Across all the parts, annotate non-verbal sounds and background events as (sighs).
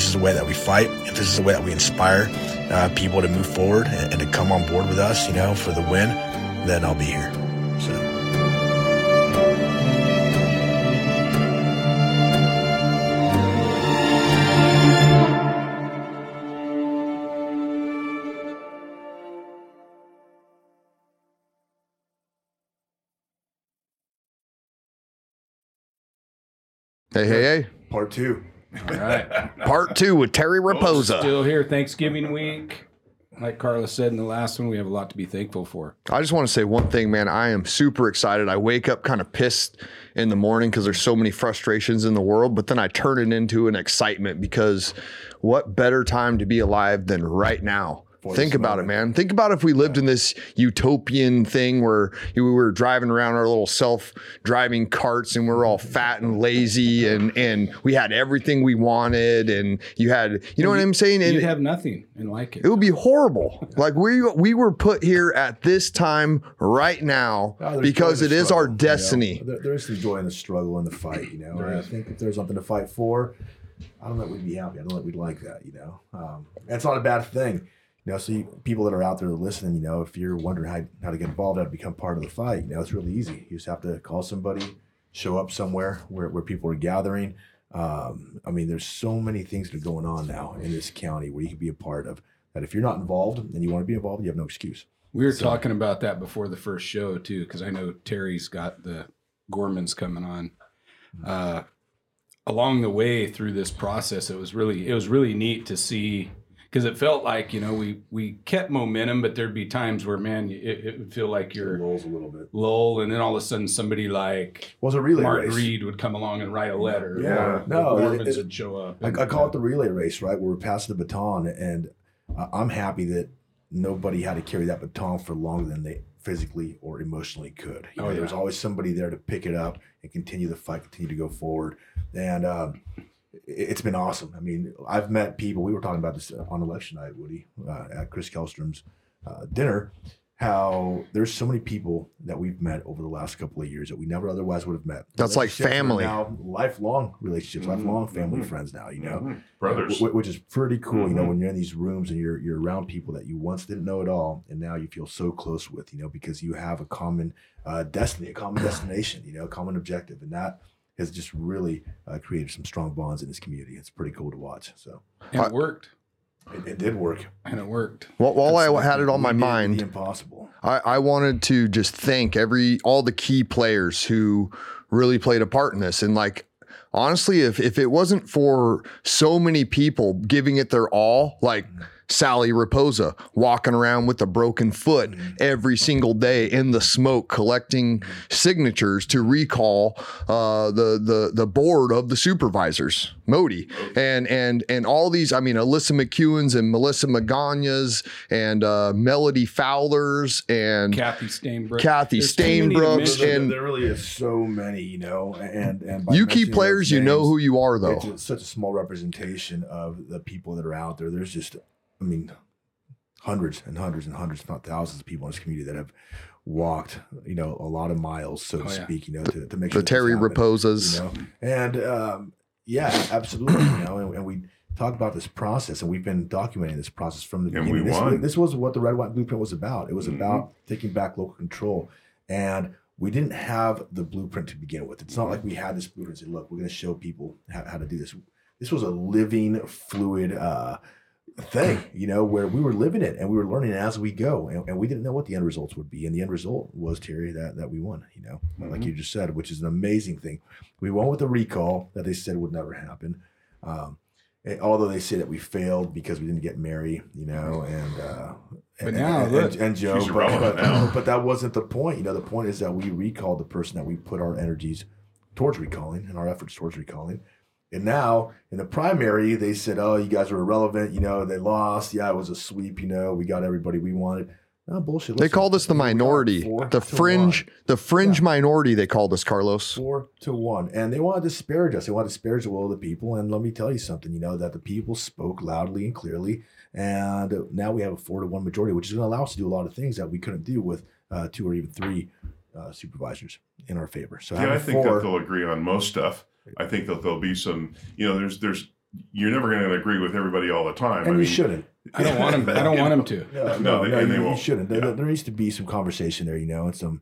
If this is the way that we fight, if this is the way that we inspire uh, people to move forward and, and to come on board with us, you know, for the win, then I'll be here. So. Hey, hey, hey. Part two. All right. (laughs) Part two with Terry oh, Raposa. Still here, Thanksgiving week. Like Carla said in the last one, we have a lot to be thankful for. I just want to say one thing, man. I am super excited. I wake up kind of pissed in the morning because there's so many frustrations in the world, but then I turn it into an excitement because what better time to be alive than right now? Think about it, man. Think about if we lived in this utopian thing where we were driving around our little self-driving carts and we are all fat and lazy and and we had everything we wanted and you had, you know what I'm saying? And You'd have nothing and like it. it would be horrible. Like we we were put here at this time right now Oh, because it is it in the is our struggle, you know? destiny. There, there's the joy in the struggle and the fight, you know. And I think if there's something to fight for, I don't know that we'd be happy. I don't know that we'd like that, you know. Um, and it's not a bad thing, you know. So you, people that are out there listening, you know, if you're wondering how, how to get involved, how to become part of the fight, you know, it's really easy. You just have to call somebody, show up somewhere where, where people are gathering. Um, I mean, there's so many things that are going on now in this county where you can be a part of. That if you're not involved and you want to be involved, you have no excuse. We were talking about that before the first show too, because I know Terry's got the Gormans coming on. Uh, along the way through this process, it was really it was really neat to see because it felt like you know we we kept momentum, but there'd be times where man, it, it would feel like you're rolls a little bit. lull, and then all of a sudden somebody like Was a relay Martin race. Reed would come along and write a letter. Yeah. No, the it- it- would show up. I, I call it the relay race, right? Where we're passing the baton, and I- I'm happy that nobody had to carry that baton for longer than they physically or emotionally could. You Oh, know, There's always somebody there to pick it up and continue the fight, continue to go forward, and um, it- it's been awesome. I mean, I've met people. We were talking about this on election night, Woody, uh, at Chris Kelstrom's uh, dinner. How there's so many people that we've met over the last couple of years that we never otherwise would have met. That's like family. Now lifelong relationships, Mhm. lifelong family Mhm. friends. Now you know, brothers. Wh- which is pretty cool. You know, Mhm. when you're in these rooms and you're you're around people that you once didn't know at all, and now you feel so close with. You know, because you have a common uh, destiny, a common destination. You know, a common objective, and that has just really uh, created some strong bonds in this community. It's pretty cool to watch. So and it worked, it, it did work. and it worked. While, while I It's- had it on my mind, The impossible. I, I wanted to just thank every all the key players who really played a part in this. And like honestly, if if it wasn't for so many people giving it their all, like Sally Raposa walking around with a broken foot every single day in the smoke, collecting signatures to recall uh, the the the board of the supervisors, Moty, and and and all these. I mean, Alyssa McEwen's and Melissa Magana's and uh, Melody Fowler's and Kathy Stainbrook, Kathy There's too many to Stainbrooks and- there really is so many, you know, and and by you key players, those you know who you are though. It's a- such a small representation of the people that are out there. There's just, I mean, hundreds and hundreds and hundreds, if not thousands of people in this community that have walked, you know, a lot of miles, so to Oh, yeah. speak, you know, to, to make The sure this Terry happened, Raposas. You know, and um, yeah, absolutely, you know, and, and we talk about this process, and we've been documenting this process from the And we beginning. This, won. this was what the Red White Blueprint was about. It was Mhm. about taking back local control, and we didn't have the blueprint to begin with. It's not like we had this blueprint and said, look, we're going to show people how, how to do this. This was a living, fluid, uh, thing, you know, where we were living it and we were learning as we go, and, and we didn't know what the end results would be. And the end result was Terry that that we won, you know, like you just said, which is an amazing thing. We won with a recall that they said would never happen. Um, and although they say that we failed because we didn't get Mary, you know, and uh, But and, now, and, look, and, and Joe, but, but, now. but that wasn't the point. You know, the point is that we recalled the person that we put our energies towards recalling and our efforts towards recalling. And now in the primary, they said, "Oh, you guys were irrelevant. You know, they lost. Yeah, it was a sweep. You know, we got everybody we wanted." No bullshit. They Listen, called us the minority, the fringe, one. the fringe Yeah. minority. They called us Carlos. four to one, and they wanted to disparage us. They wanted to disparage the will of the people. And let me tell you something. You know that the people spoke loudly and clearly, and now we have a four to one majority, which is going to allow us to do a lot of things that we couldn't do with uh, two or even three uh, supervisors in our favor. So Yeah, I think four, that they'll agree on most stuff. I think that there'll be some, you know, there's, there's, you're never going to agree with everybody all the time. and I you mean, shouldn't. I don't want him. I don't want him to. No, (laughs) No, no, they- no, and they you, you won't. shouldn't. There, Yeah. there needs to be some conversation there, you know, and some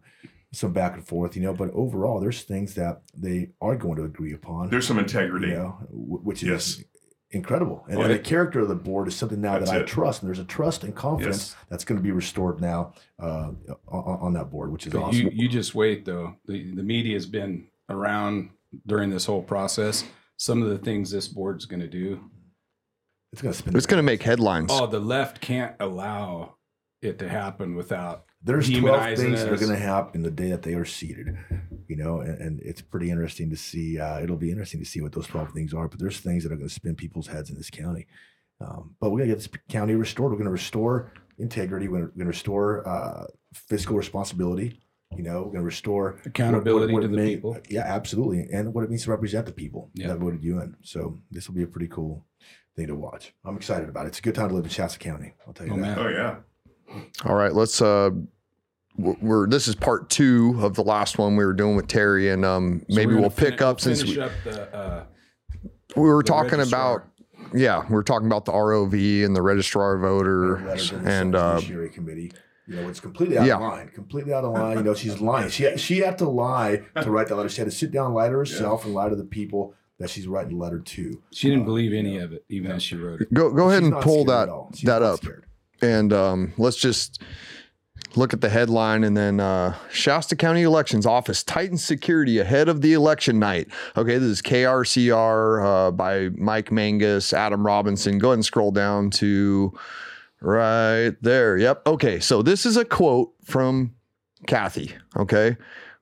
some back and forth, you know. But overall, there's things that they are going to agree upon. There's some you integrity. know, which is Yes. incredible. And, Well, and the character of the board is something now that I it. trust. And there's a trust and confidence Yes. that's going to be restored now uh, on, on that board, which is But awesome. you, you just wait though. The the media has been around during this whole process. Some of the things this board's going to do. it's going to spin. It's going to make headlines. Oh, the left can't allow it to happen without. There's 12 demonizing things that are going to happen the day that they are seated, you know, and, and it's pretty interesting to see. Uh, it'll be interesting to see what those 12 things are, but there's things that are going to spin people's heads in this county. Um, but we're going to get this county restored. We're going to restore integrity. We're going to restore uh, fiscal responsibility. You know, we're going to restore what- Accountability what to the may- people. Yeah, absolutely. And what it means to represent the people Yeah. that voted you in. So this will be a pretty cool thing to watch. I'm excited about it. It's a good time to live in Shasta County. I'll tell you Oh that. man, Oh yeah. All right, let's. uh we're- we're this is part two of the last one we were doing with Terry, and um So maybe we're we'll gonna pick fin- up since we, up the, uh, we were the talking registrar. about yeah we are talking about the ROV and the registrar of letter voters and uh Committee. You know, it's completely out Yeah. of line. Completely out of line. You know, she's lying. She had, she had to lie to write that letter. She had to sit down, lie to herself, and lie to the people that she's writing the letter to. she didn't believe any of it, even as she wrote it. go go ahead She's and pull that that up scared. and um let's just look at the headline and then uh Shasta County Elections Office tightens security ahead of the election night. Okay, this is KRCR uh, by Mike Mangus, Adam Robinson. Go ahead and scroll down to right there. Yep. Okay, so this is a quote from Kathy. Okay.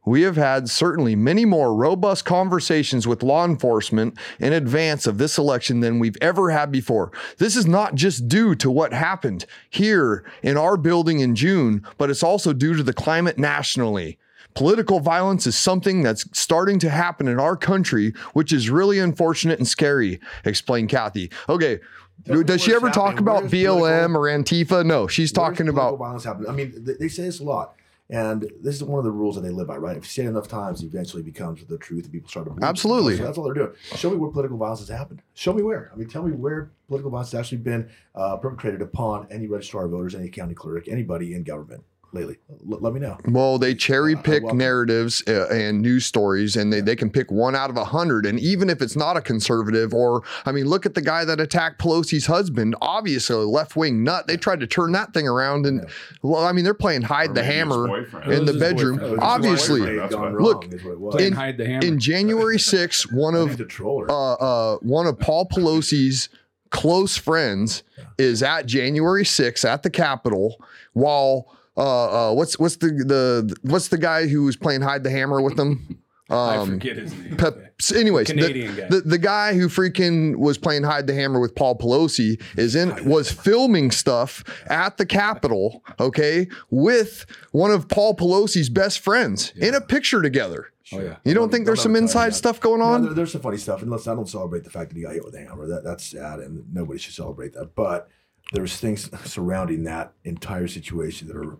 We have had certainly many more robust conversations with law enforcement in advance of this election than we've ever had before. This is not just due to what happened here in our building in June, but it's also due to the climate nationally. Political violence is something that's starting to happen in our country, which is really unfortunate and scary, explained Kathy. Okay. Does she ever talk about BLM political- or Antifa? No, she's talking about violence happening. I mean, they, they say this a lot. And this is one of the rules that they live by, right? If you say it enough times, it eventually becomes the truth and people start to believe. Absolutely. So that's all they're doing. Show me where political violence has happened. Show me where. I mean, tell me where political violence has actually been uh, perpetrated upon any registrar of voters, any county clerk, anybody in government lately. L- let me know. Well, they cherry Uh, I pick welcome- narratives uh, and news stories, and they, they can pick one out of a hundred. And even if it's not a conservative, or I mean, look at the guy that attacked Pelosi's husband, obviously a left wing nut. They tried to turn that thing around, and well, I mean, they're playing hide Or the hammer boyfriend. in the It was his bedroom. boyfriend. It was just Obviously, one way it That's gone what- wrong Look, is what it was. Playing In- hide the hammer. in January 6th, (laughs) one of need to troll her. uh, uh, one of Paul Pelosi's close friends is at January 6th at the Capitol while uh, uh, what's what's the the what's the guy who was playing hide the hammer with them? (laughs) I Um, forget his name. Pep, so anyways, the, Canadian guy. the the guy who freaking was playing hide the hammer with Paul Pelosi is in was filming stuff at the Capitol, okay, with one of Paul Pelosi's best friends in a picture together. Oh yeah. You don't think there's some Don't ever tell inside me stuff going No, on? there- there's some funny stuff, and let's I don't celebrate the fact that he got hit with a hammer. That that's sad, and nobody should celebrate that. But there's things surrounding that entire situation that are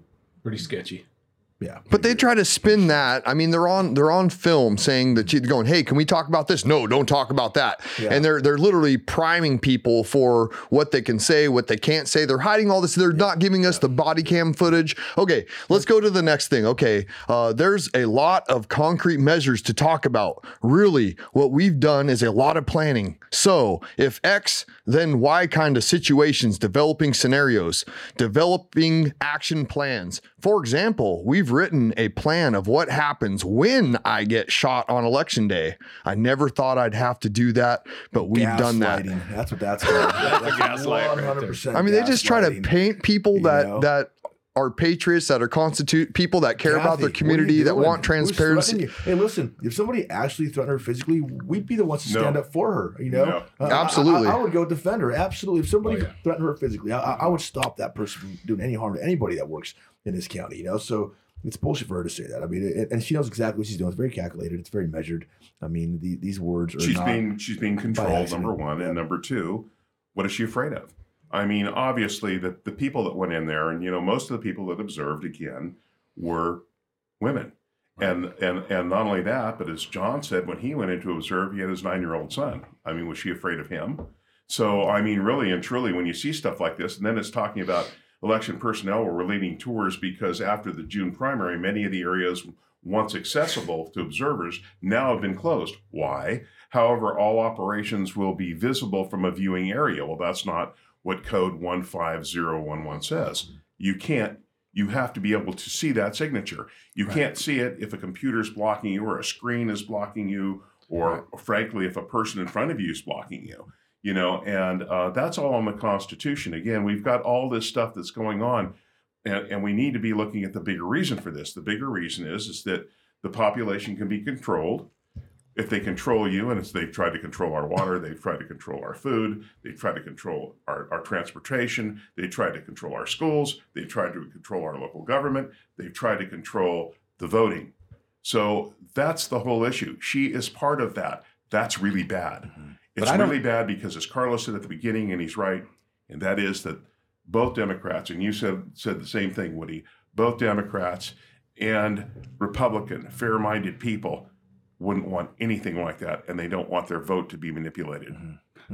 Pretty sketchy. Yeah. But they try to spin that. I mean, they're on they're on film saying that you're going, "Hey, can we talk about this?" No, don't talk about that. Yeah. And they're they're literally priming people for what they can say, what they can't say. They're hiding all this. They're not giving us the body cam footage. Okay, let's go to the next thing. Okay, uh, there's a lot of concrete measures to talk about. Really, what we've done is a lot of planning. So if X, then Y kind of situations, developing scenarios, developing action plans. For example, we've written a plan of what happens when I get shot on election day. I never thought I'd have to do that, but we've done that. Gaslighting. That's what that's called. (laughs) that's gaslight right 100% I mean, they just try to paint people You that know? that are patriots, that are constitute people that care about their what are you community, that want transparency. threatening? Hey, listen, if somebody actually threatened her physically, we'd be the ones to No. stand up for her. You know, No. Uh, Absolutely. I, I would go defend her. Absolutely. If somebody Oh, yeah. threatened her physically, I, I I would stop that person from doing any harm to anybody that works in this county. You know, so it's bullshit for her to say that. I mean, it, and she knows exactly what she's doing. It's very calculated. It's very measured. I mean, the, these words are she's not. being she's being controlled number one Yeah. and number two what is she afraid of i mean obviously the, the people that went in there and you know most of the people that observed again were women and and and not only that but as john said when he went in to observe he had his nine year old son i mean was she afraid of him so i mean really and truly when you see stuff like this and then it's talking about election personnel were leading tours because after the june primary many of the areas once accessible to observers now have been closed. Why? However, all operations will be visible from a viewing area. Well, that's not what code 15011 says. You can't, you have to be able to see that signature. You can't see it if a computer is blocking you or a screen is blocking you, or frankly, if a person in front of you is blocking you. You know, and uh, that's all in the Constitution. Again, we've got all this stuff that's going on and, and we need to be looking at the bigger reason for this. The bigger reason is is that the population can be controlled. If they control you, and it's, they've tried to control our water, they've tried to control our food, they've tried to control our, our transportation, they've tried to control our schools, they've tried to control our local government, they've tried to control the voting. So that's the whole issue. She is part of that. That's really bad. Mm-hmm. It's I don't- really bad because, as Carlos said at the beginning, and he's right, and that is that both Democrats, and you said said the same thing, Woody. Both Democrats and Republican, fair-minded people wouldn't want anything like that, and they don't want their vote to be manipulated.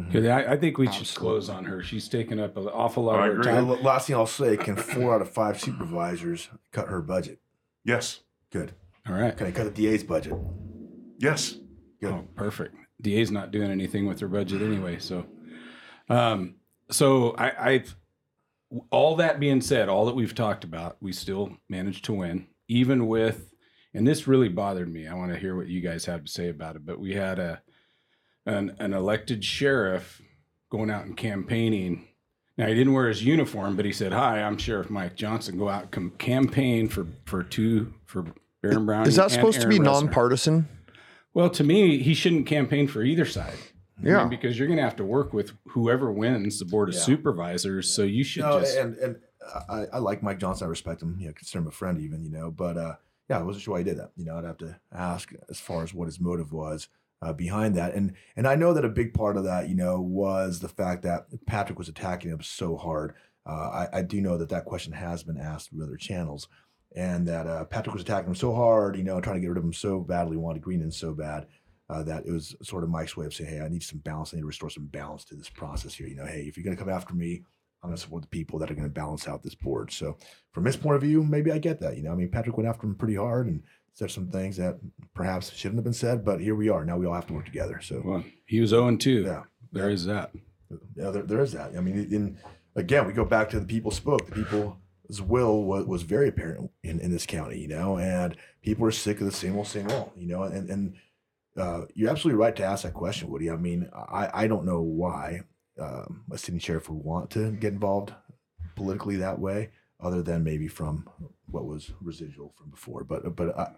Okay, I, I think we should close on her. She's taken up an awful lot I of her agree. Time. the last thing I'll say: Can (coughs) four out of five supervisors cut her budget? Yes, Good. All right. Can I cut the DA's budget? yes. Good. Oh, perfect. DA's not doing anything with her budget anyway. So, um, so I, I've all that being said, all that we've talked about, we still managed to win, even with, and this really bothered me. I want to hear what you guys have to say about it. But we had a an, an elected sheriff going out and campaigning. Now he didn't wear his uniform, but he said, "Hi, I'm Sheriff Mike Johnson. Go out and com- campaign for for two for Baron Brown." Is that and supposed to be Resner." nonpartisan? Well, to me, he shouldn't campaign for either side. I mean, Yeah. because you're going to have to work with whoever wins the board of Yeah. supervisors. So you should No, just. and and I, I like Mike Johnson. I respect him. You know, consider him a friend, even. You know, but uh, yeah, I wasn't sure why he did that. You know, I'd have to ask as far as what his motive was uh, behind that. And and I know that a big part of that, you know, was the fact that Patrick was attacking him so hard. Uh, I, I do know that that question has been asked through other channels, and that uh, Patrick was attacking him so hard, you know, trying to get rid of him so badly, wanted Green in so bad. Uh, that it was sort of Mike's way of saying, "Hey, I need some balance. I need to restore some balance to this process here. You know, hey, if you're going to come after me, I'm going to support the people that are going to balance out this board. So, from his point of view, maybe I get that. You know, I mean, Patrick went after him pretty hard and said some things that perhaps shouldn't have been said, but here we are. Now we all have to work together. So, well, he was 0 2. yeah, There is that. yeah, there, there is that. I mean, in again, we go back to the people spoke. The people's will was, was very apparent in, in this county, you know, and people are sick of the same old, same old, you know, and and uh, you're absolutely right to ask that question, Woody. I mean, I, I don't know why um, a city sheriff would want to get involved politically that way, other than maybe from what was residual from before. But but I,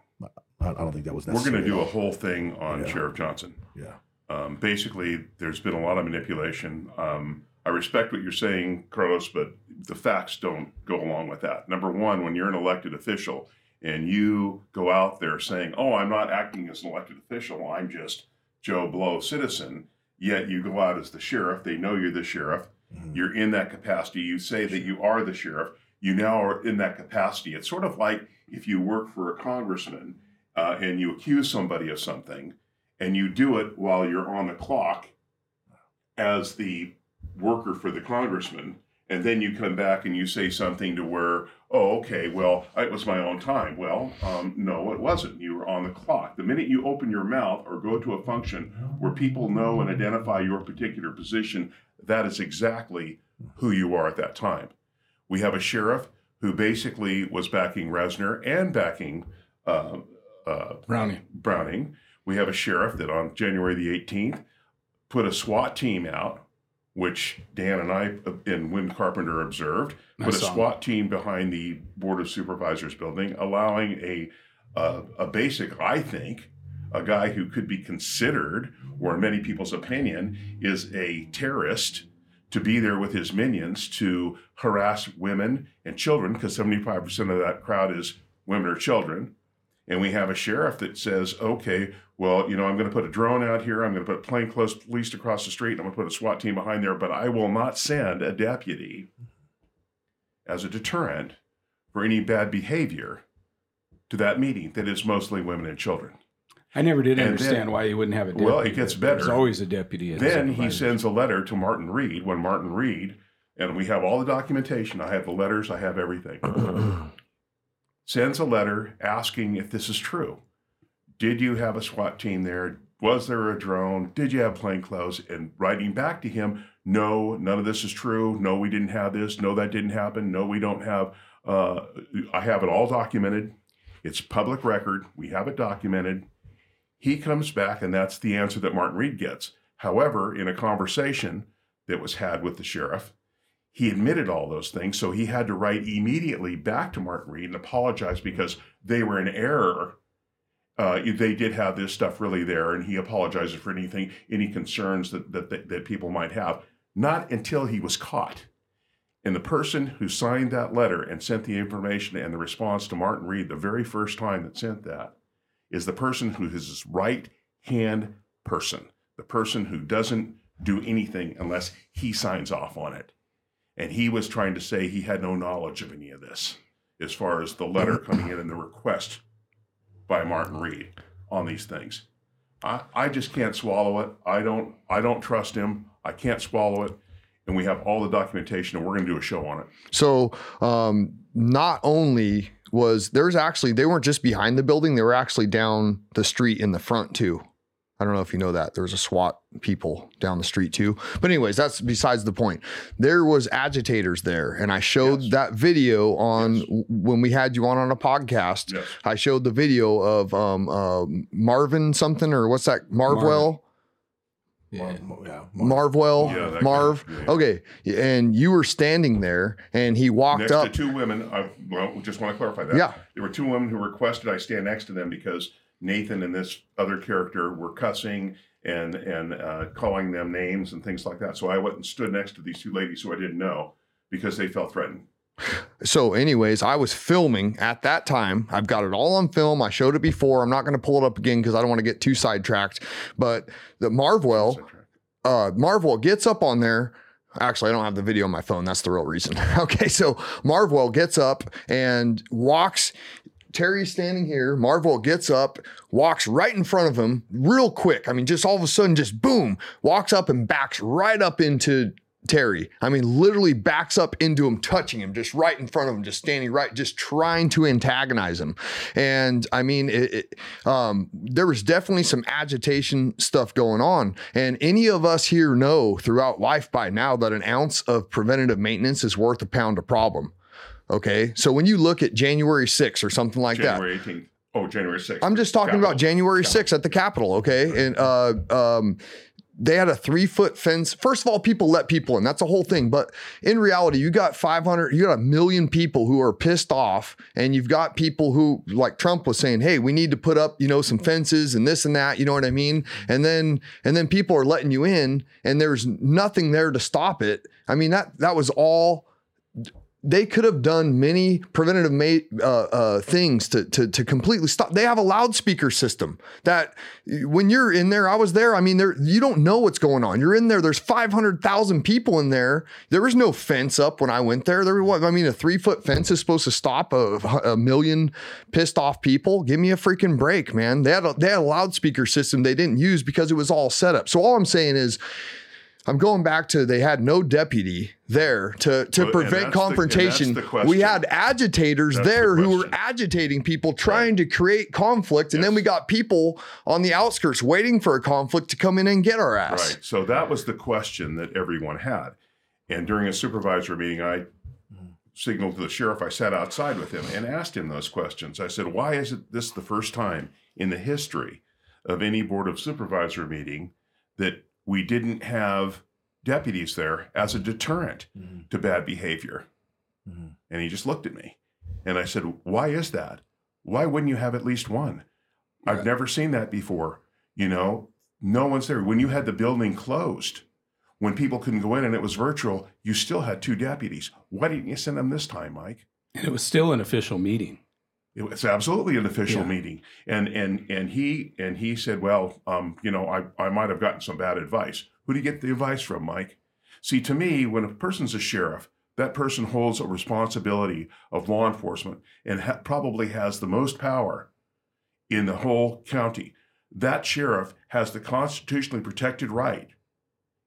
I don't think that was We're going to do a whole thing on Yeah. Sheriff Johnson. yeah. Um, basically, there's been a lot of manipulation. Um, I respect what you're saying, Carlos, but the facts don't go along with that. Number one, when you're an elected official and you go out there saying, "Oh, I'm not acting as an elected official. I'm just Joe Blow citizen," yet you go out as the sheriff. They know you're the sheriff. Mhm. You're in that capacity. You say that you are the sheriff. you now are in that capacity. It's sort of like if you work for a congressman uh, and you accuse somebody of something, and you do it while you're on the clock as the worker for the congressman, and then you come back and you say something to where, oh, okay, well, it was my own time. Well, um, no, it wasn't. You were on the clock. The minute you open your mouth or go to a function where people know and identify your particular position, that is exactly who you are at that time. We have a sheriff who basically was backing Resner and backing uh, uh, Brownie. Browning. We have a sheriff that on January the 18th put a SWAT team out, which Dan and I uh, and Wim Carpenter observed, I put a. SWAT team behind the Board of Supervisors building, allowing a uh, a basic, I think, a guy who could be considered, or in many people's opinion, is a terrorist to be there with his minions to harass women and children, because 75% of that crowd is women or children. And we have a sheriff that says, okay, well, you know, I'm going to put a drone out here. I'm going to put plainclothes police across the street. And I'm going to put a SWAT team behind there, but I will not send a deputy as a deterrent for any bad behavior to that meeting that is mostly women and children. I never did And understand then- why you wouldn't have a deputy. Well, it gets There's better. always a deputy. Then he sends a letter to Martin Reed when Martin Reed, and we have all the documentation. I have the letters, I have everything. (clears throat) sends a letter asking if this is true. Did you have a SWAT team there? Was there a drone? Did you have plainclothes? And writing back to him, no, none of this is true. No, we didn't have this. No, that didn't happen. No, we don't have. Uh, I have it all documented. It's public record. We have it documented. He comes back, and that's the answer that Martin Reed gets. However, in a conversation that was had with the sheriff, he admitted all those things. So he had to write immediately back to Martin Reed and apologize because they were in error. Uh, they did have this stuff really there, and he apologizes for anything, any concerns that, that, that, that people might have. Not until he was caught. And the person who signed that letter and sent the information and the response to Martin Reed the very first time that sent that is the person who is his right hand person, the person who doesn't do anything unless he signs off on it. And he was trying to say he had no knowledge of any of this as far as the letter coming in and the request by Martin Reed on these things. I, I just can't swallow it. I don't I don't trust him. I can't swallow it. And we have all the documentation and we're gonna do a show on it. So, um, not only was there's actually they weren't just behind the building; they were actually down the street in the front too. I don't know if you know that there was a SWAT people down the street too. But anyways, that's besides the point. There was agitators there, and I showed Yes. that video on Yes. when we had you on on a podcast. Yes. I showed the video of um, uh, Marvin something or what's that Marvwell. Yeah. Mar- yeah, Marvwell, Yeah, that guy. Marv. Yeah. Okay, and you were standing there, and he walked next up. to two women. I well, just want to clarify that. Yeah. There were two women who requested I stand next to them because Nathan and this other character were cussing and and uh, calling them names and things like that. So I went and stood next to these two ladies who I didn't know because they felt threatened. So, anyways, I was filming at that time. I've got it all on film. I showed it before. I'm not going to pull it up again because I don't want to get too sidetracked. But the Marvwell, uh, Marvwell gets up on there. Actually, I don't have the video on my phone. That's the real reason. (laughs) okay, so Marvwell gets up and walks. Terry's standing here. Marvel gets up, walks right in front of him, real quick. I mean, just all of a sudden, just boom, walks up and backs right up into Terry. I mean, literally backs up into him, touching him, just right in front of him, just standing right, just trying to antagonize him. And I mean, it, it, um, there was definitely some agitation stuff going on. And any of us here know throughout life by now that an ounce of preventative maintenance is worth a pound of problem. Okay. So when you look at January 6th or something like that, January 18th. Oh, January 6th. I'm just talking about January Capitol. 6th at the Capitol, okay? And uh, um, they had a three foot fence. First of all, people let people in. That's a whole thing. But in reality, you got 500, you got a million people who are pissed off, and you've got people who, like Trump was saying, hey, we need to put up, you know, some fences and this and that. You know what I mean? And then, and then people are letting you in, and there's nothing there to stop it. I mean, that that was all they could have done many preventative ma- uh, uh, things to, to to completely stop. They have a loudspeaker system that when you're in there, I was there. I mean, there you don't know what's going on. You're in there. There's 500,000 people in there. There was no fence up when I went there. There was, I mean, a three foot fence is supposed to stop a, a million pissed off people. Give me a freaking break, man. They had a, they had a loudspeaker system they didn't use because it was all set up. So all I'm saying is I'm going back to they had no deputy there to to prevent the- confrontation. the we had agitators That's the there who were agitating people, trying to create conflict, and then we got people on the outskirts waiting for a conflict to come in and get our ass. Right. So that was the question that everyone had. And during a supervisor meeting, I signaled to the sheriff. I sat outside with him and asked him those questions. I said, Why is it this the first time in the history of any Board of Supervisor meeting that we didn't have deputies there as a deterrent Mhm. to bad behavior? Mhm. And he just looked at me. And I said, Why is that? Why wouldn't you have at least one? I've never seen that before. You know, no one's there. When you had the building closed, when people couldn't go in and it was virtual, you still had two deputies. Why didn't you send them this time, Mike? And it was still an official meeting. It was absolutely an official Yeah. meeting, and and and he and he said, "Well, um, you know, I I might have gotten some bad advice. Who do you get the advice from, Mike? See, to me, when a person's a sheriff, that person holds a responsibility of law enforcement and ha- probably has the most power in the whole county. That sheriff has the constitutionally protected right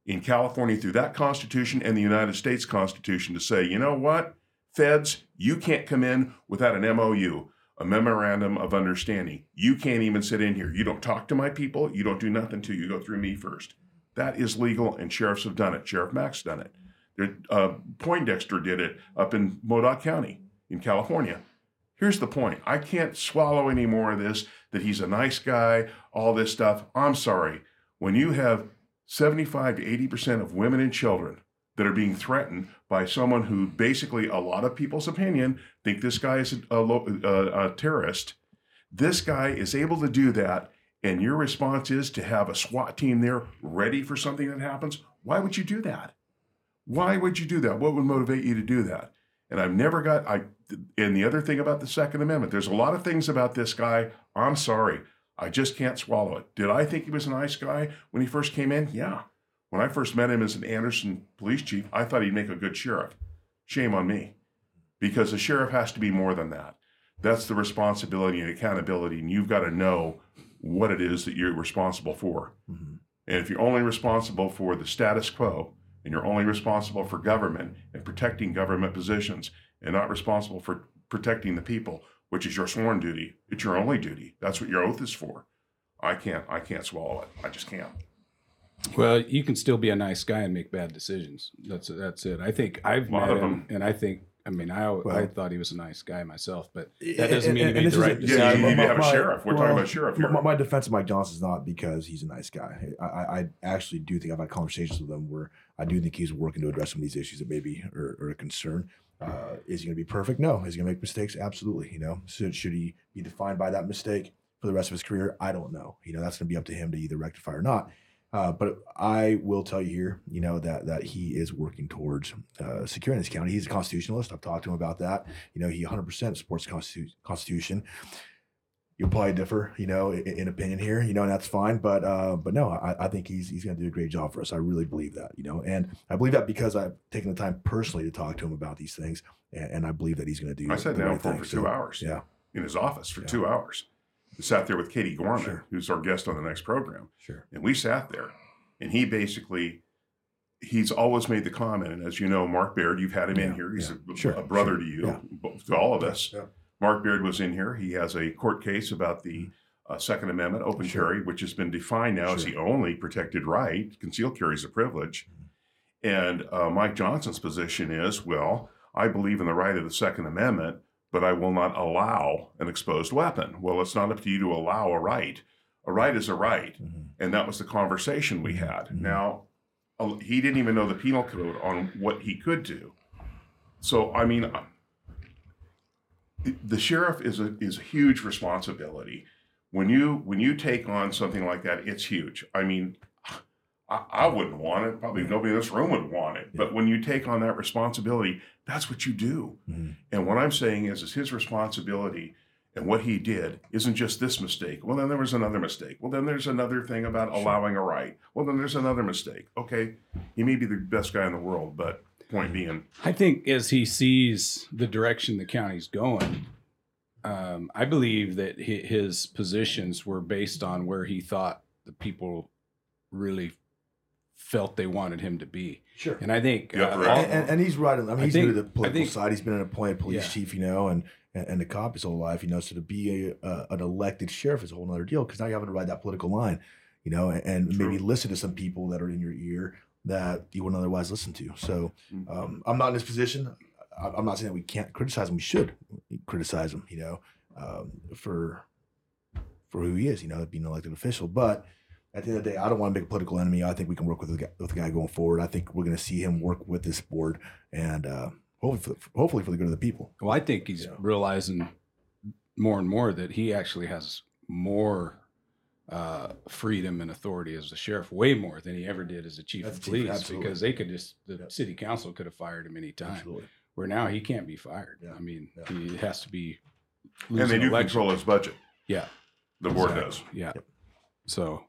in California through that Constitution and the United States Constitution to say, you know what, feds, you can't come in without an MOU, a memorandum of understanding. You can't even sit in here. You don't talk to my people. You don't do nothing till you go through me first. That is legal, and sheriffs have done it. Sheriff Mack's done it. Uh, Poindexter did it up in Modoc County in California. Here's the point. I can't swallow any more of this that he's a nice guy, all this stuff. I'm sorry. When you have 75 to 80% of women and children that are being threatened by someone who basically, a lot of people's opinion, think this guy is a, a, a, terrorist, this guy is able to do that. And your response is to have a SWAT team there ready for something that happens. Why would you do that? Why would you do that? What would motivate you to do that? And I've never got I and the other thing about the Second Amendment, there's a lot of things about this guy. I'm sorry. I just can't swallow it. Did I think he was a nice guy when he first came in? Yeah. When I first met him as an Anderson police chief, I thought he'd make a good sheriff. Shame on me. Because the sheriff has to be more than that. That's the responsibility and accountability, and you've got to know what it is that you're responsible for. Mhm. And if you're only responsible for the status quo, and you're only responsible for government and protecting government positions, and not responsible for protecting the people, which is your sworn duty, it's your only duty. That's what your oath is for. I can't. I can't swallow it. I just can't. Well, you can still be a nice guy and make bad decisions. That's that's it. I think I've met him, them. and I think I mean I I thought he was a nice guy myself, but that doesn't mean and- he and made the right a- decision. Yeah, you my- need to have a my- sheriff. We're talking well, about sheriff here. My, my defense of Mike Johnson is not because he's a nice guy. I, I, I actually do think I've had conversations with him where I do think he's working to address some of these issues that maybe are, are a concern. Uh, is he going to be perfect? No. Is he going to make mistakes? Absolutely. You know, should, should he be defined by that mistake for the rest of his career? I don't know. You know, that's going to be up to him to either rectify or not. Uh, but I will tell you here, you know, that that he is working towards uh, securing this county. He's a constitutionalist. I've talked to him about that. You know, he 100% supports the Constitu- Constitution. You'll probably differ, you know, in, in opinion here, you know, and that's fine. But uh, but no, I, I think he's he's going to do a great job for us. I really believe that, you know, and I believe that because I've taken the time personally to talk to him about these things, and, and I believe that he's going to do. I sat down right for for two So, hours Yeah, in his office for Yeah. two hours. Sat there with Katie Gorman, Sure. who's our guest on the next program. sure. And we sat there, and he basically, he's always made the comment. And as you know, Mark Baird, you've had him in here. He's yeah. a, Sure, a brother sure, to you, yeah. to all of us. Yeah. Mark Baird was in here. He has a court case about the uh, Second Amendment, open Mm-hmm. Sure. carry, which has been defined now as the only protected right. Concealed carry is a privilege. And uh, Mike Johnson's position is, well, I believe in the right of the Second Amendment, but I will not allow an exposed weapon. Well, it's not up to you to allow a right. A right is a right. Mhm. And that was the conversation we had. Mhm. Now, he didn't even know the penal code on what he could do. So, I mean, uh, the sheriff is a is a huge responsibility. When you when you take on something like that, it's huge. I mean, I, I wouldn't want it. Probably nobody in this room would want it. But when you take on that responsibility, that's what you do. Mhm. And what I'm saying is, is his responsibility and what he did isn't just this mistake. Well, then there was another mistake. Well, then there's another thing about allowing a right. Well, then there's another mistake. Okay, he may be the best guy in the world, but point being, I think as he sees the direction the county's going, um, I believe that his positions were based on where he thought the people really felt they wanted him to be. Sure. And I think Yeah, uh, right. and, and, and he's right. I mean, I he's think- new to the political think- side. He's been an appointed police Yeah. chief, you know, and, and and a cop his whole life, you know. So to be a, uh, an elected sheriff is a whole other deal because now you're having to ride that political line, you know, and, and True. maybe listen to some people that are in your ear that you wouldn't otherwise listen to. So Mm-hmm. um, I'm not in this position. I- I'm not saying that we can't criticize him. We should criticize him, you know, um, for for who he is, you know, being an elected official. But at the end of the day, I don't want to make a political enemy. I think we can work with the guy, with the guy going forward. I think we're going to see him work with this board and uh, hopefully, for, hopefully for the good of the people. well, I think he's Yeah. realizing more and more that he actually has more uh, freedom and authority as the sheriff, way more than he ever did as a chief As of chief, police, absolutely. because they could just the Yep. city council could have fired him any time. Absolutely. Where now he can't be fired. Yeah. I mean, Yeah. he has to be. and they losing do election. control his budget. Yeah. The board Exactly. does. Yeah. Yep. So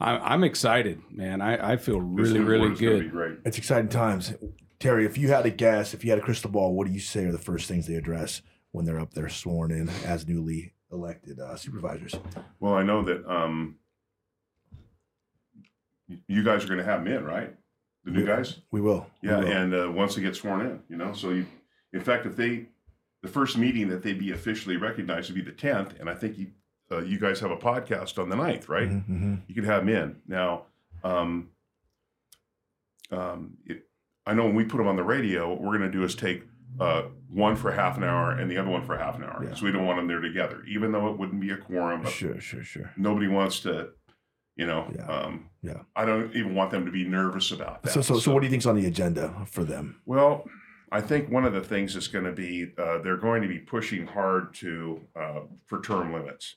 I'm, I'm excited, man. I, I feel really, really board is gonna Be good. great. It's exciting times. Terry, if you had a guess, if you had a crystal ball, what do you say are the first things they address when they're up there sworn in as newly elected uh, supervisors? Well, I know that um, you guys are going to have them in, right? The new Yeah. guys. We will. We Yeah, will. and uh, once they get sworn in, you know, so you, in fact, if they, the first meeting that they'd be officially recognized would be the tenth, and I think you, uh, you guys have a podcast on the 9th, right? Mhm, mhm. You could have them in now. Um, um, it, I know when we put them on the radio, what we're going to do is take uh, one for half an hour and the other one for half an hour, Yeah. because we don't want them there together, even though it wouldn't be a quorum. Sure, sure, sure. nobody wants to, you know. Yeah. Um, Yeah. I don't even want them to be nervous about that. So, so, so, what do you think's on the agenda for them? Well, I think one of the things is going to be uh, they're going to be pushing hard to uh, for term limits.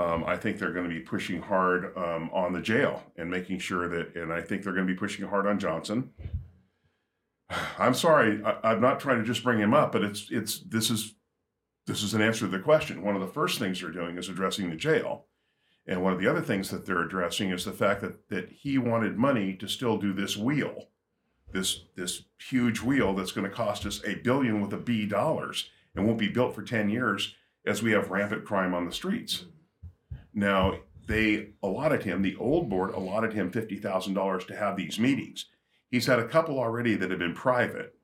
Um, I think they're going to be pushing hard um, on the jail and making sure that, and I think they're going to be pushing hard on Johnson. (sighs) I'm sorry, I, I'm not trying to just bring him up, but it's it's this is this is an answer to the question. One of the first things they're doing is addressing the jail, and one of the other things that they're addressing is the fact that that he wanted money to still do this wheel this this huge wheel that's going to cost us a billion with a B dollars and won't be built for 10 years as we have rampant crime on the streets. Now, they allotted him, the old board allotted him $50,000 to have these meetings. He's had a couple already that have been private.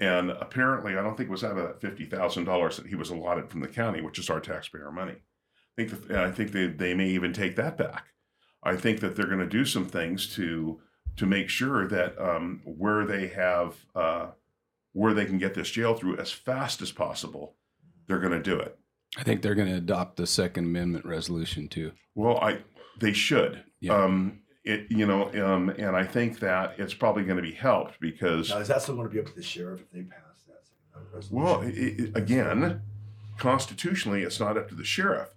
And apparently, I don't think it was out of that $50,000 that he was allotted from the county, which is our taxpayer money. I think, that, I think they, they may even take that back. I think that they're going to do some things to to make sure that um, where they have uh, where they can get this jail through as fast as possible, they're going to do it. I think they're going to adopt the Second Amendment resolution too. Well, I they should. Yeah. Um, it you know, um, and I think that it's probably going to be helped because Now, is that still going to be up to the sheriff if they pass that? resolution? well, it, it, again, constitutionally, it's not up to the sheriff.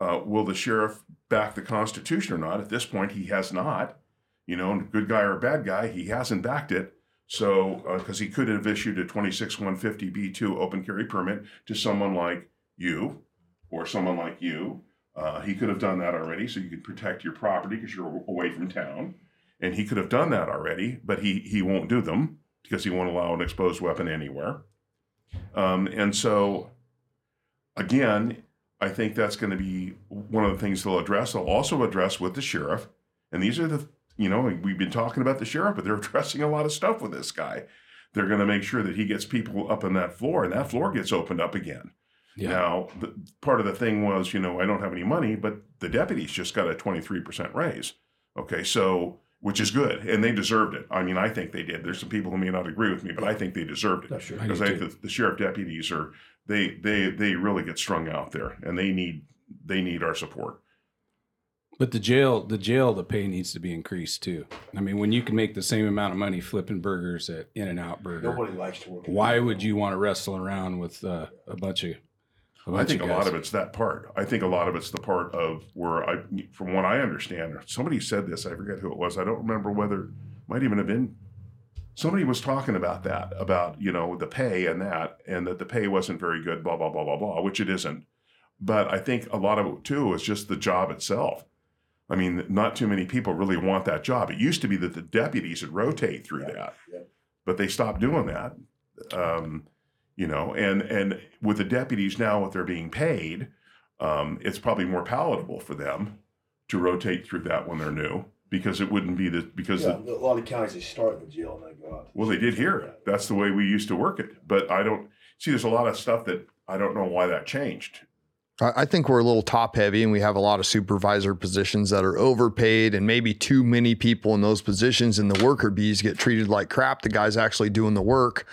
Uh, will the sheriff back the Constitution or not? At this point, he has not. You know, good guy or bad guy, he hasn't backed it. So, because he could have issued a 26150B2 open carry permit to someone like you or someone like you. Uh, he could have done that already so you could protect your property because you're away from town. And he could have done that already, but he, he won't do them because he won't allow an exposed weapon anywhere. Um, and so, again, I think that's going to be one of the things they'll address. They'll also address with the sheriff. And these are the, you know, we've been talking about the sheriff, but they're (laughs) addressing a lot of stuff with this guy. They're going to make sure that he gets people up on that floor and that floor gets opened up again. Yeah. Now, the, part of the thing was, you know, I don't have any money, but the deputies just got a 23% raise. Okay, so, which is good. And they deserved it. I mean, I think they did. There's some people who may not agree with me, but I think they deserved it Not sure. Because I think the, the sheriff deputies are they they they really get strung out there and they need they need our support But the jail, the jail, the pay needs to be increased too. I mean, when you can make the same amount of money flipping burgers at In and Out Burger, Nobody likes to work. why would you want to wrestle around with uh, a bunch of A I bunch think a lot of it's that part. I think a lot of it's the part of where I, from what I understand, somebody said this. I forget who it was. I don't remember whether might even have been somebody was talking about that about you know the pay and that and that the pay wasn't very good. Blah blah blah blah blah, which it isn't. But I think a lot of it too is just the job itself. I mean, not too many people really want that job. It used to be that the deputies would rotate through Yeah, that, yeah. but they stopped doing that. Um, you know, and and with the deputies now, what they're being paid, um, it's probably more palatable for them to rotate through that when they're new because it wouldn't be the because Yeah, the, a lot of counties they start in the jail and they go out. well they did here. That's the way we used to work it. But I don't see. There's a lot of stuff that I don't know why that changed. I think we're a little top heavy and we have a lot of supervisor positions that are overpaid and maybe too many people in those positions and the worker bees get treated like crap. The guy's actually doing the work.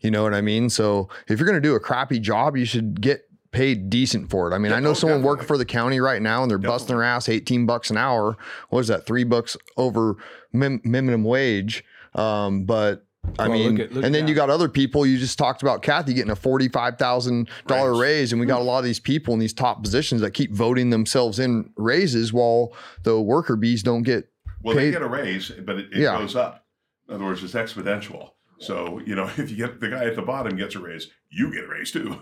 You know what I mean? So if you're going to do a crappy job, you should get paid decent for it. I mean, Yeah, I know oh, someone definitely. working for the county right now and they're busting their ass 18 bucks an hour. What is that? Three bucks over min- minimum wage. Um, but I Well, mean, look at- look and then at you got other people. You just talked about Kathy getting a forty-five thousand dollar Raise. raise, and we got a lot of these people in these top positions that keep voting themselves in raises, while the worker bees don't get. Well, they get a raise, but it, it Yeah. goes up. In other words, it's exponential. So you know, (laughs) if you get the guy at the bottom gets a raise, you get a raise too.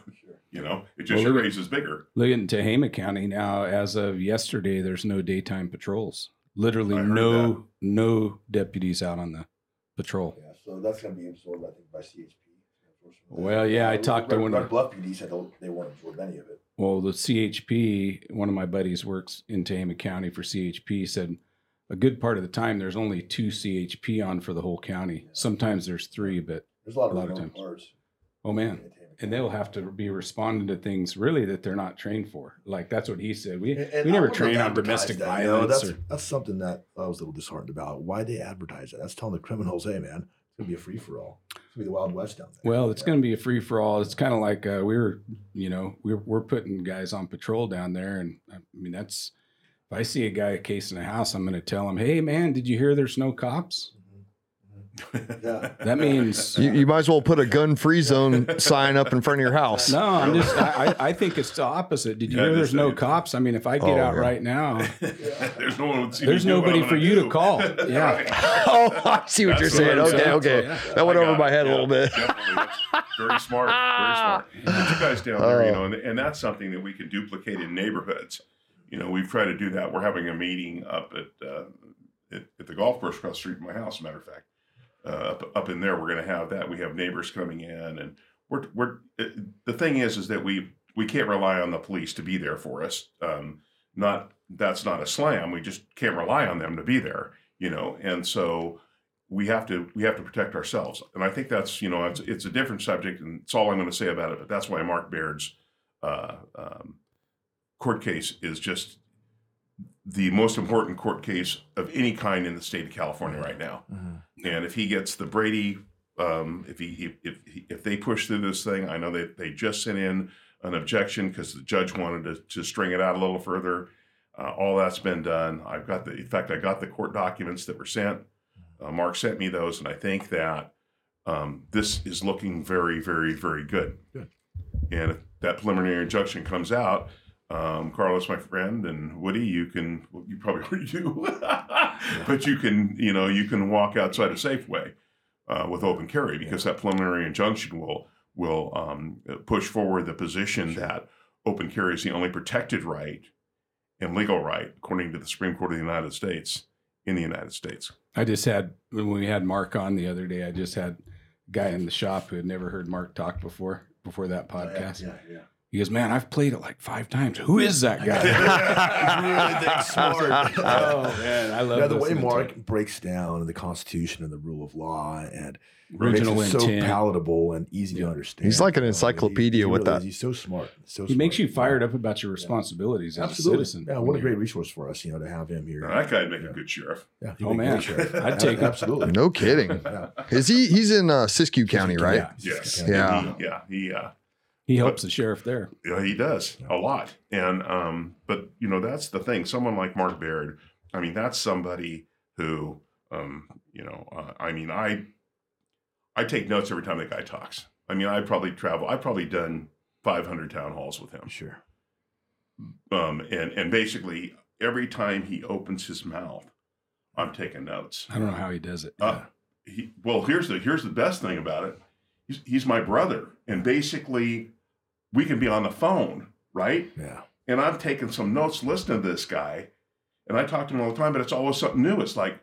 You know, it just Well, your raise is bigger. Look at Tehama County now. As of yesterday, there's no daytime patrols. Literally, I heard no no deputies out on the patrol. Yeah, so that's going to be absorbed, I think, by CHP. Well, yeah, I talked to one Red of- Bluff PD said they won't absorb any of it. Well, the CHP, one of my buddies works in Tehama County for CHP, said a good part of the time there's only two CHP on for the whole county. Sometimes there's three, but There's a lot of, A lot of times. cars. oh man, and they'll have to be responding to things really that they're not trained for. Like that's what he said. We And- and we never train on domestic that, you know, violence. that's or, that's something that I was a little disheartened about. Why they advertise that? That's telling the criminals, "Hey, man, gonna be a free for all. It's gonna be the Wild West down there." Well, it's going to be a free for all. It's kind of like uh, we were, you know, we're we're putting guys on patrol down there, and I mean that's if I see a guy casing a house, I'm going to tell him, "Hey, man, did you hear there's no cops?" Yeah. That means You, you might as well put a gun-free zone sign up in front of your house. no. I'm just I, I I think it's the opposite. Did you Yeah, hear there's no cops? I mean, if I get Oh, out yeah. right now, (laughs) there's no one. to see me There's nobody for gonna you to call. (laughs) Yeah. Right. (laughs) oh, I see what That's you're saying. what I'm Okay, saying. okay, Yeah. that went over got my it. head a little bit. definitely. That's very smart. Very smart. But you guys down there, you know, and, and that's something that we can duplicate in neighborhoods. You know, we've tried to do that. We're having a meeting up at uh, at, at the golf course across the street from my house. As a matter of fact, uh, up up in there, we're going to have that. We have neighbors coming in, and we're we're the thing is, is that we we can't rely on the police to be there for us. Um, not that's not a slam. We just can't rely on them to be there. You know, and so we have to we have to protect ourselves and i think that's you know it's, it's a different subject and it's all i'm going to say about it but that's why mark baird's uh, um, court case is just the most important court case of any kind in the state of california right. now. And if he gets the brady um, if he if, if if they push through this thing i know that they just sent in an objection because the judge wanted to, to string it out a little further. Uh, all that's been done. I've got the in fact i got the court documents that were sent. Uh, Mark sent me those, and I think that um, this is looking very, very, very good. Good. And if that preliminary injunction comes out, um, Carlos, my friend, and Woody, you can well, you probably (laughs) already do, but you can you know you can walk outside a Safeway uh, with open carry because that preliminary injunction will will um, push forward the position that open carry is the only protected right and legal right, according to the Supreme Court of the United States, in the United States. I just had when we had Mark on the other day. I just had a guy in the shop who had never heard Mark talk before before that podcast. Yeah, yeah. He goes, "Man, I've played it like five times. Who is that guy?" (laughs) really think (laughs) smart. oh man, I love yeah, the way listening to Mark it. breaks down the Constitution and the rule of law and Original makes it intent. so palatable and easy Yeah. to understand. He's like an You know, encyclopedia he- he with really that. is. He's so smart. So He makes you fired up about your responsibilities as Absolutely. a citizen. Yeah, what a great resource for us, you know, to have him here. Now, that guy'd make Yeah. a good sheriff. Yeah, Oh, man. sheriff. (laughs) I'd take him. absolutely. No kidding. Yeah. Is he? He's in uh, Siskiyou County, right? Yeah. Yes. Yeah. And He, yeah. He, uh, He helps the sheriff there. yeah, he does a lot. And, um, but, you know, that's the thing. Someone like Mark Baird, I mean, that's somebody who, um, you know, uh, I mean, I, I take notes every time the guy talks. I mean, I probably travel, I've probably done 500 town halls with him. Sure. Um, and and basically every time he opens his mouth, I'm taking notes. I don't know how he does it. Uh, he, well, here's the here's the best thing about it. He's, he's my brother, and basically, we can be on the phone, right? Yeah. And I'm taking some notes listening to this guy, and I talk to him all the time, but it's always something new. It's like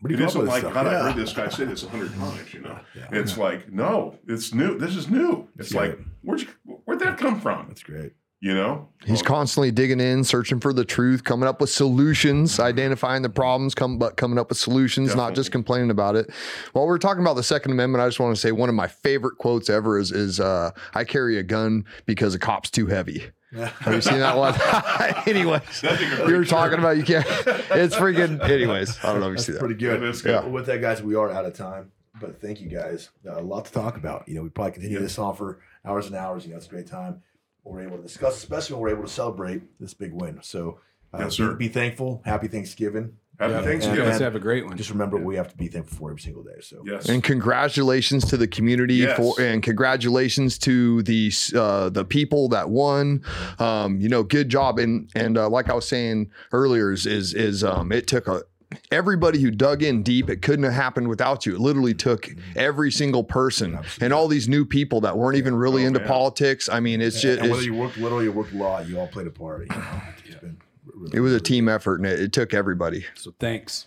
What do it you isn't like with God, stuff? I heard this guy say this a hundred (laughs) times, you know. Yeah. It's like no, it's new. This is new. It's Yeah. like where'd you, where'd that come from? That's great. You know, He's Well, constantly digging in, searching for the truth, coming up with solutions, identifying the problems, come but coming up with solutions, not just complaining about it. While we're talking about the Second Amendment, I just want to say one of my favorite quotes ever is is uh, "I carry a gun because a cop's too heavy." Have you seen that one? (laughs) (laughs) anyways, That'd be a great you were talking about you can't. It's freaking. Anyways, I don't know if you That's see that. pretty good. That is good. Well, with that, guys, we are out of time. But thank you guys. Uh, a lot to talk about. You know, we probably continue Yeah. this on for hours and hours. You know, it's a great time. We're able to discuss, especially when we're able to celebrate this big win. So, uh, Yes, be- sir. Be, thankful. Happy Thanksgiving. Happy Yeah. And- You Thanksgiving. guys and have a great one. Just remember, we have to be thankful for every single day. So, yes. And congratulations to the community Yes. for, and congratulations to the uh, the people that won. Um, you know, good job. And and uh, like I was saying earlier, is is, is um, it took a everybody who dug in deep. It couldn't have happened without you. It literally took every single person and all these new people that weren't even really Oh, into man. politics. I mean, it's just and whether it's, you worked little, you worked a lot, you all played a part. You know, it's been really, it was a really- team effort, and it, it took everybody. So thanks.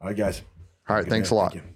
All right, guys. All right, thanks night. a lot. Thank you.